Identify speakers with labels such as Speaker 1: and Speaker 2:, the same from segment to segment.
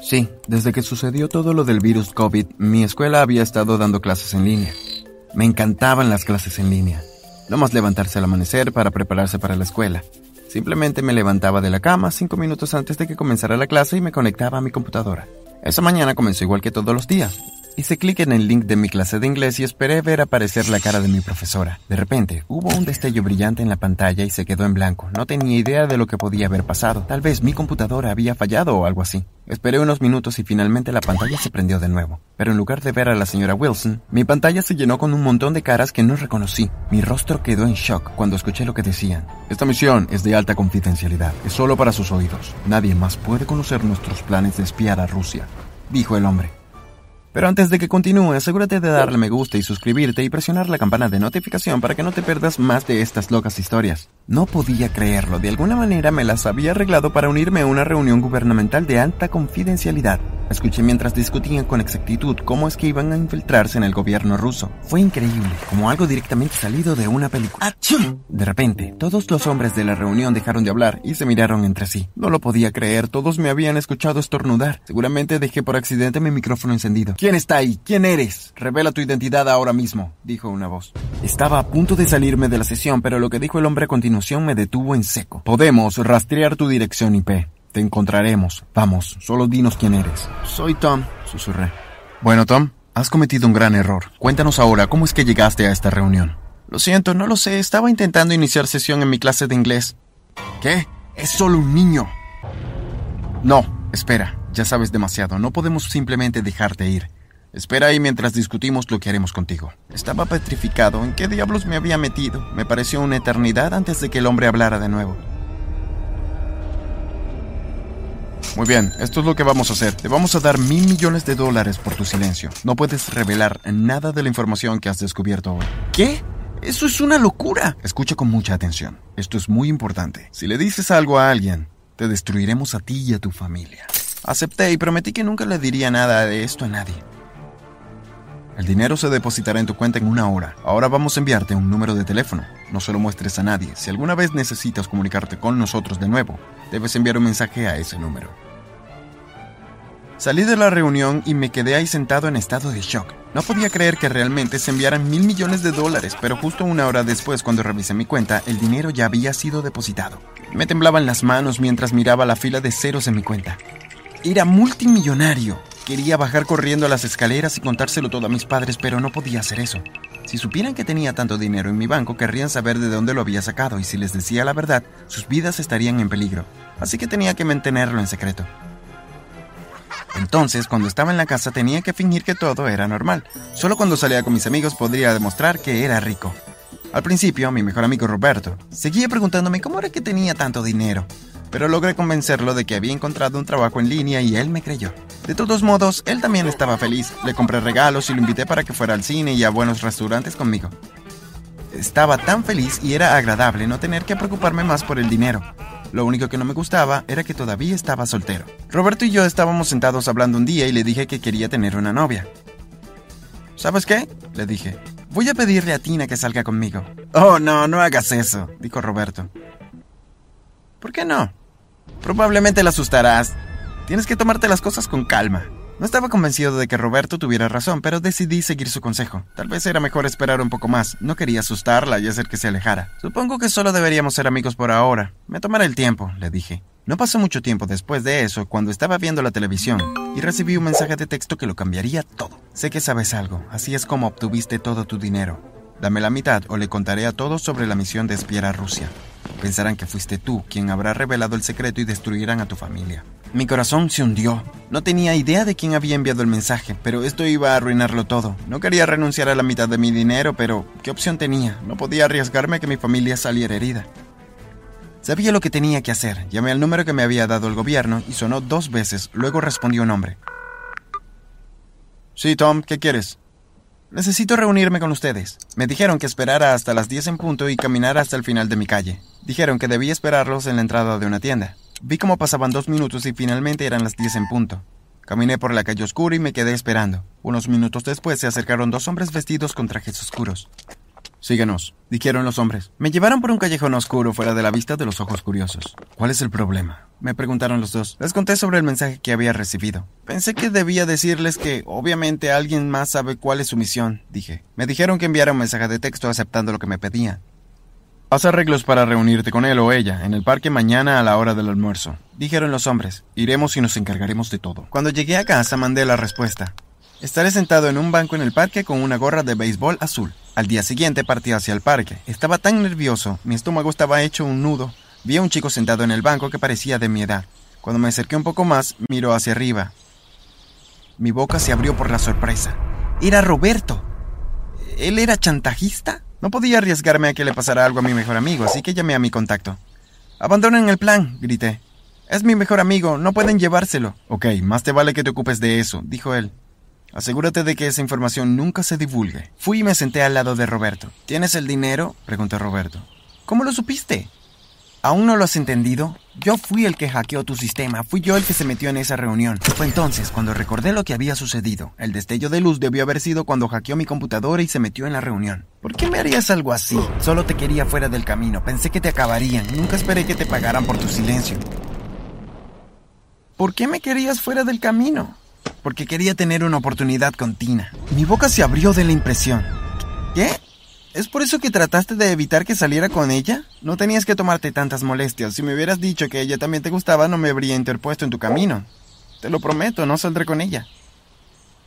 Speaker 1: Sí, desde que sucedió todo lo del virus COVID, mi escuela había estado dando clases en línea. Me encantaban las clases en línea. No más levantarse al amanecer para prepararse para la escuela. Simplemente me levantaba de la cama cinco minutos antes de que comenzara la clase y me conectaba a mi computadora. Esa mañana comenzó igual que todos los días. Hice clic en el link de mi clase de inglés y esperé ver aparecer la cara de mi profesora. De repente, hubo un destello brillante en la pantalla y se quedó en blanco. No tenía idea de lo que podía haber pasado. Tal vez mi computadora había fallado o algo así. Esperé unos minutos y finalmente la pantalla se prendió de nuevo. Pero en lugar de ver a la señora Wilson, mi pantalla se llenó con un montón de caras que no reconocí. Mi rostro quedó en shock cuando escuché lo que decían. Esta misión es de alta confidencialidad. Es solo para sus oídos. Nadie más puede conocer nuestros planes de espiar a Rusia, dijo el hombre. Pero antes de que continúe, asegúrate de darle me gusta y suscribirte y presionar la campana de notificación para que no te pierdas más de estas locas historias. No podía creerlo, de alguna manera me las había arreglado para unirme a una reunión gubernamental de alta confidencialidad. Escuché mientras discutían con exactitud cómo es que iban a infiltrarse en el gobierno ruso. Fue increíble, como algo directamente salido de una película. De repente, todos los hombres de la reunión dejaron de hablar y se miraron entre sí. No lo podía creer, todos me habían escuchado estornudar. Seguramente dejé por accidente mi micrófono encendido. ¿Quién está ahí? ¿Quién eres? Revela tu identidad ahora mismo, dijo una voz. Estaba a punto de salirme de la sesión, pero lo que dijo el hombre a continuación me detuvo en seco. Podemos rastrear tu dirección IP. Te encontraremos. Vamos, solo dinos quién eres. Soy Tom, susurré. Bueno, Tom, has cometido un gran error. Cuéntanos ahora cómo es que llegaste a esta reunión. Lo siento, no lo sé. Estaba intentando iniciar sesión en mi clase de inglés. ¿Qué? Es solo un niño. No, espera. Ya sabes demasiado. No podemos simplemente dejarte ir. Espera ahí mientras discutimos lo que haremos contigo. Estaba petrificado. ¿En qué diablos me había metido? Me pareció una eternidad antes de que el hombre hablara de nuevo. Muy bien, esto es lo que vamos a hacer. Te vamos a dar mil millones de dólares por tu silencio. No puedes revelar nada de la información que has descubierto hoy. ¿Qué? Eso es una locura. Escucha con mucha atención. Esto es muy importante. Si le dices algo a alguien, te destruiremos a ti y a tu familia. Acepté y prometí que nunca le diría nada de esto a nadie. El dinero se depositará en tu cuenta en una hora. Ahora vamos a enviarte un número de teléfono. No se lo muestres a nadie. Si alguna vez necesitas comunicarte con nosotros de nuevo, debes enviar un mensaje a ese número. Salí de la reunión y me quedé ahí sentado en estado de shock. No podía creer que realmente se enviaran mil millones de dólares, pero justo una hora después, cuando revisé mi cuenta, el dinero ya había sido depositado. Me temblaban las manos mientras miraba la fila de ceros en mi cuenta. Era multimillonario. Quería bajar corriendo a las escaleras y contárselo todo a mis padres, pero no podía hacer eso. Si supieran que tenía tanto dinero en mi banco, querrían saber de dónde lo había sacado, y si les decía la verdad, sus vidas estarían en peligro. Así que tenía que mantenerlo en secreto. Entonces, cuando estaba en la casa tenía que fingir que todo era normal. Solo cuando salía con mis amigos podría demostrar que era rico. Al principio, mi mejor amigo Roberto seguía preguntándome cómo era que tenía tanto dinero, pero logré convencerlo de que había encontrado un trabajo en línea y él me creyó. De todos modos, él también estaba feliz. Le compré regalos y lo invité para que fuera al cine y a buenos restaurantes conmigo. Estaba tan feliz y era agradable no tener que preocuparme más por el dinero. Lo único que no me gustaba era que todavía estaba soltero. Roberto y yo estábamos sentados hablando un día y le dije que quería tener una novia. ¿Sabes qué? Le dije. Voy a pedirle a Tina que salga conmigo. Oh, no, no hagas eso, dijo Roberto. ¿Por qué no? Probablemente la asustarás. Tienes que tomarte las cosas con calma. No estaba convencido de que Roberto tuviera razón, pero decidí seguir su consejo. Tal vez era mejor esperar un poco más. No quería asustarla y hacer que se alejara. Supongo que solo deberíamos ser amigos por ahora. Me tomaré el tiempo, le dije. No pasó mucho tiempo después de eso cuando estaba viendo la televisión y recibí un mensaje de texto que lo cambiaría todo. Sé que sabes algo, así es como obtuviste todo tu dinero. Dame la mitad o le contaré a todos sobre la misión de espiar a Rusia. Pensarán que fuiste tú quien habrá revelado el secreto y destruirán a tu familia. Mi corazón se hundió. No tenía idea de quién había enviado el mensaje, pero esto iba a arruinarlo todo. No quería renunciar a la mitad de mi dinero, pero ¿qué opción tenía? No podía arriesgarme a que mi familia saliera herida. Sabía lo que tenía que hacer. Llamé al número que me había dado el gobierno y sonó dos veces. Luego respondió un hombre. Sí, Tom, ¿qué quieres? Necesito reunirme con ustedes. Me dijeron que esperara hasta las 10 en punto y caminara hasta el final de mi calle. Dijeron que debía esperarlos en la entrada de una tienda. Vi cómo pasaban dos minutos y finalmente eran las diez en punto. Caminé por la calle oscura y me quedé esperando. Unos minutos después se acercaron dos hombres vestidos con trajes oscuros. Síguenos, dijeron los hombres. Me llevaron por un callejón oscuro fuera de la vista de los ojos curiosos. ¿Cuál es el problema? Me preguntaron los dos. Les conté sobre el mensaje que había recibido. Pensé que debía decirles que obviamente alguien más sabe cuál es su misión, dije. Me dijeron que enviara un mensaje de texto aceptando lo que me pedían. Haz arreglos para reunirte con él o ella en el parque mañana a la hora del almuerzo. Dijeron los hombres. Iremos y nos encargaremos de todo. Cuando llegué a casa mandé la respuesta. Estaré sentado en un banco en el parque con una gorra de béisbol azul. Al día siguiente partí hacia el parque. Estaba tan nervioso, mi estómago estaba hecho un nudo. Vi a un chico sentado en el banco que parecía de mi edad. Cuando me acerqué un poco más, miró hacia arriba. Mi boca se abrió por la sorpresa. Era Roberto. ¿Él era chantajista? No podía arriesgarme a que le pasara algo a mi mejor amigo, así que llamé a mi contacto. Abandonen el plan, grité. Es mi mejor amigo, no pueden llevárselo. Ok, más te vale que te ocupes de eso, dijo él. Asegúrate de que esa información nunca se divulgue. Fui y me senté al lado de Roberto. ¿Tienes el dinero? preguntó Roberto. ¿Cómo lo supiste? ¿Aún no lo has entendido? Yo fui el que hackeó tu sistema, fui yo el que se metió en esa reunión. Fue entonces cuando recordé lo que había sucedido. El destello de luz debió haber sido cuando hackeó mi computadora y se metió en la reunión. ¿Por qué me harías algo así? Solo te quería fuera del camino, pensé que te acabarían, nunca esperé que te pagaran por tu silencio. ¿Por qué me querías fuera del camino? porque quería tener una oportunidad con Tina. Mi boca se abrió de la impresión. ¿Qué? ¿Es por eso que trataste de evitar que saliera con ella? No tenías que tomarte tantas molestias. Si me hubieras dicho que ella también te gustaba, no me habría interpuesto en tu camino. Te lo prometo, no saldré con ella.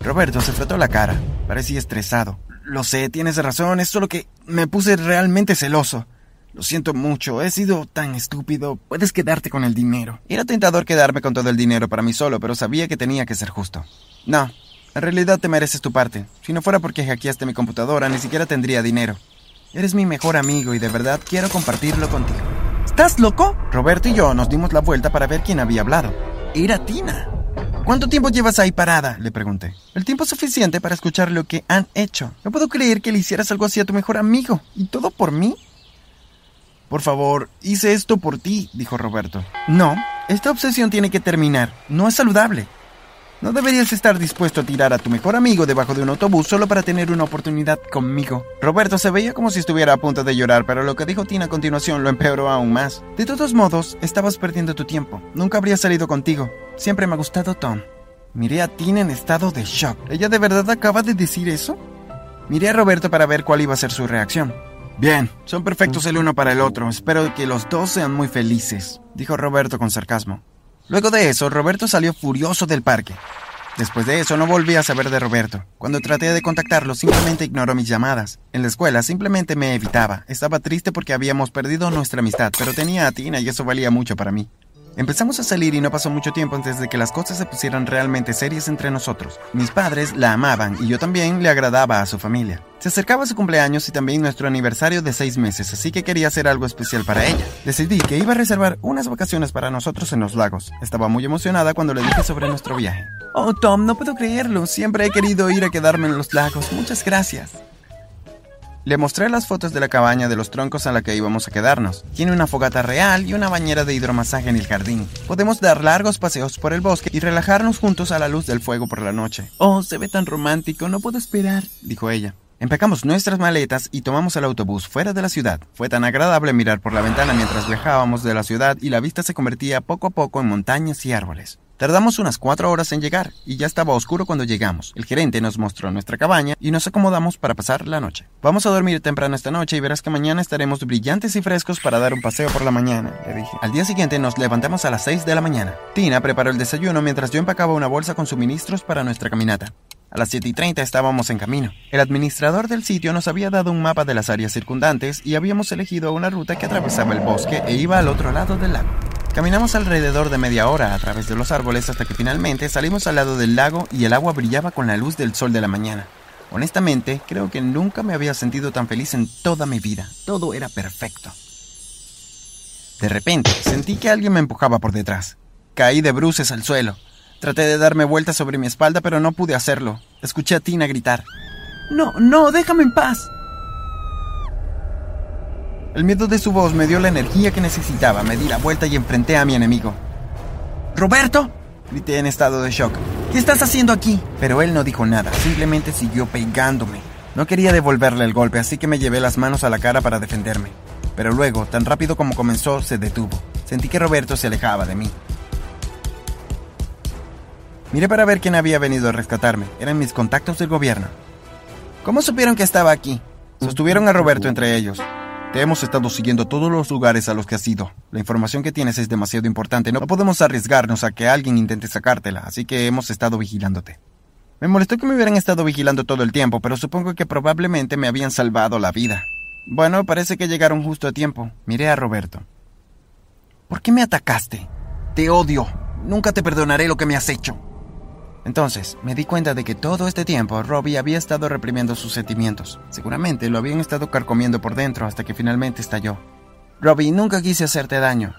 Speaker 1: Roberto se frotó la cara. Parecía estresado. Lo sé, tienes razón, es solo que me puse realmente celoso. Lo siento mucho, he sido tan estúpido. Puedes quedarte con el dinero. Era tentador quedarme con todo el dinero para mí solo, pero sabía que tenía que ser justo. No, en realidad te mereces tu parte. Si no fuera porque hackeaste mi computadora, ni siquiera tendría dinero. Eres mi mejor amigo y de verdad quiero compartirlo contigo. ¿Estás loco? Roberto y yo nos dimos la vuelta para ver quién había hablado. Era Tina. ¿Cuánto tiempo llevas ahí parada? Le pregunté. El tiempo suficiente para escuchar lo que han hecho. No puedo creer que le hicieras algo así a tu mejor amigo. ¿Y todo por mí? Por favor, hice esto por ti, dijo Roberto. No, esta obsesión tiene que terminar. No es saludable. No deberías estar dispuesto a tirar a tu mejor amigo debajo de un autobús solo para tener una oportunidad conmigo. Roberto se veía como si estuviera a punto de llorar, pero lo que dijo Tina a continuación lo empeoró aún más. De todos modos, estabas perdiendo tu tiempo. Nunca habría salido contigo. Siempre me ha gustado Tom. Miré a Tina en estado de shock. ¿Ella de verdad acaba de decir eso? Miré a Roberto para ver cuál iba a ser su reacción. Bien, son perfectos el uno para el otro. Espero que los dos sean muy felices, dijo Roberto con sarcasmo. Luego de eso, Roberto salió furioso del parque. Después de eso no volví a saber de Roberto. Cuando traté de contactarlo simplemente ignoró mis llamadas. En la escuela simplemente me evitaba. Estaba triste porque habíamos perdido nuestra amistad, pero tenía a Tina y eso valía mucho para mí. Empezamos a salir y no pasó mucho tiempo antes de que las cosas se pusieran realmente serias entre nosotros. Mis padres la amaban y yo también le agradaba a su familia. Se acercaba su cumpleaños y también nuestro aniversario de seis meses, así que quería hacer algo especial para ella. Decidí que iba a reservar unas vacaciones para nosotros en los lagos. Estaba muy emocionada cuando le dije sobre nuestro viaje. Oh, Tom, no puedo creerlo. Siempre he querido ir a quedarme en los lagos. Muchas gracias. Le mostré las fotos de la cabaña de los troncos a la que íbamos a quedarnos. Tiene una fogata real y una bañera de hidromasaje en el jardín. Podemos dar largos paseos por el bosque y relajarnos juntos a la luz del fuego por la noche. Oh, se ve tan romántico, no puedo esperar, dijo ella. Empacamos nuestras maletas y tomamos el autobús fuera de la ciudad. Fue tan agradable mirar por la ventana mientras viajábamos de la ciudad y la vista se convertía poco a poco en montañas y árboles. Tardamos unas cuatro horas en llegar y ya estaba oscuro cuando llegamos. El gerente nos mostró nuestra cabaña y nos acomodamos para pasar la noche. Vamos a dormir temprano esta noche y verás que mañana estaremos brillantes y frescos para dar un paseo por la mañana, le dije. Al día siguiente nos levantamos a las 6 de la mañana. Tina preparó el desayuno mientras yo empacaba una bolsa con suministros para nuestra caminata. A las 7 y 30 estábamos en camino. El administrador del sitio nos había dado un mapa de las áreas circundantes y habíamos elegido una ruta que atravesaba el bosque e iba al otro lado del lago. Caminamos alrededor de media hora a través de los árboles hasta que finalmente salimos al lado del lago y el agua brillaba con la luz del sol de la mañana. Honestamente, creo que nunca me había sentido tan feliz en toda mi vida. Todo era perfecto. De repente, sentí que alguien me empujaba por detrás. Caí de bruces al suelo. Traté de darme vuelta sobre mi espalda, pero no pude hacerlo. Escuché a Tina gritar. No, no, déjame en paz. El miedo de su voz me dio la energía que necesitaba. Me di la vuelta y enfrenté a mi enemigo. ¡Roberto! grité en estado de shock. ¿Qué estás haciendo aquí? Pero él no dijo nada, simplemente siguió pegándome. No quería devolverle el golpe, así que me llevé las manos a la cara para defenderme. Pero luego, tan rápido como comenzó, se detuvo. Sentí que Roberto se alejaba de mí. Miré para ver quién había venido a rescatarme. Eran mis contactos del gobierno. ¿Cómo supieron que estaba aquí? Sostuvieron a Roberto entre ellos. Te hemos estado siguiendo todos los lugares a los que has ido. La información que tienes es demasiado importante. No podemos arriesgarnos a que alguien intente sacártela, así que hemos estado vigilándote. Me molestó que me hubieran estado vigilando todo el tiempo, pero supongo que probablemente me habían salvado la vida. Bueno, parece que llegaron justo a tiempo. Miré a Roberto. ¿Por qué me atacaste? Te odio. Nunca te perdonaré lo que me has hecho. Entonces, me di cuenta de que todo este tiempo Robbie había estado reprimiendo sus sentimientos. Seguramente lo habían estado carcomiendo por dentro hasta que finalmente estalló. Robbie, nunca quise hacerte daño.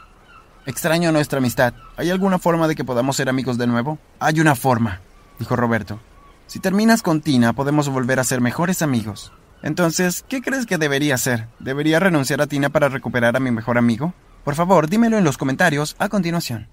Speaker 1: Extraño nuestra amistad. ¿Hay alguna forma de que podamos ser amigos de nuevo? Hay una forma, dijo Roberto. Si terminas con Tina, podemos volver a ser mejores amigos. Entonces, ¿qué crees que debería hacer? ¿Debería renunciar a Tina para recuperar a mi mejor amigo? Por favor, dímelo en los comentarios a continuación.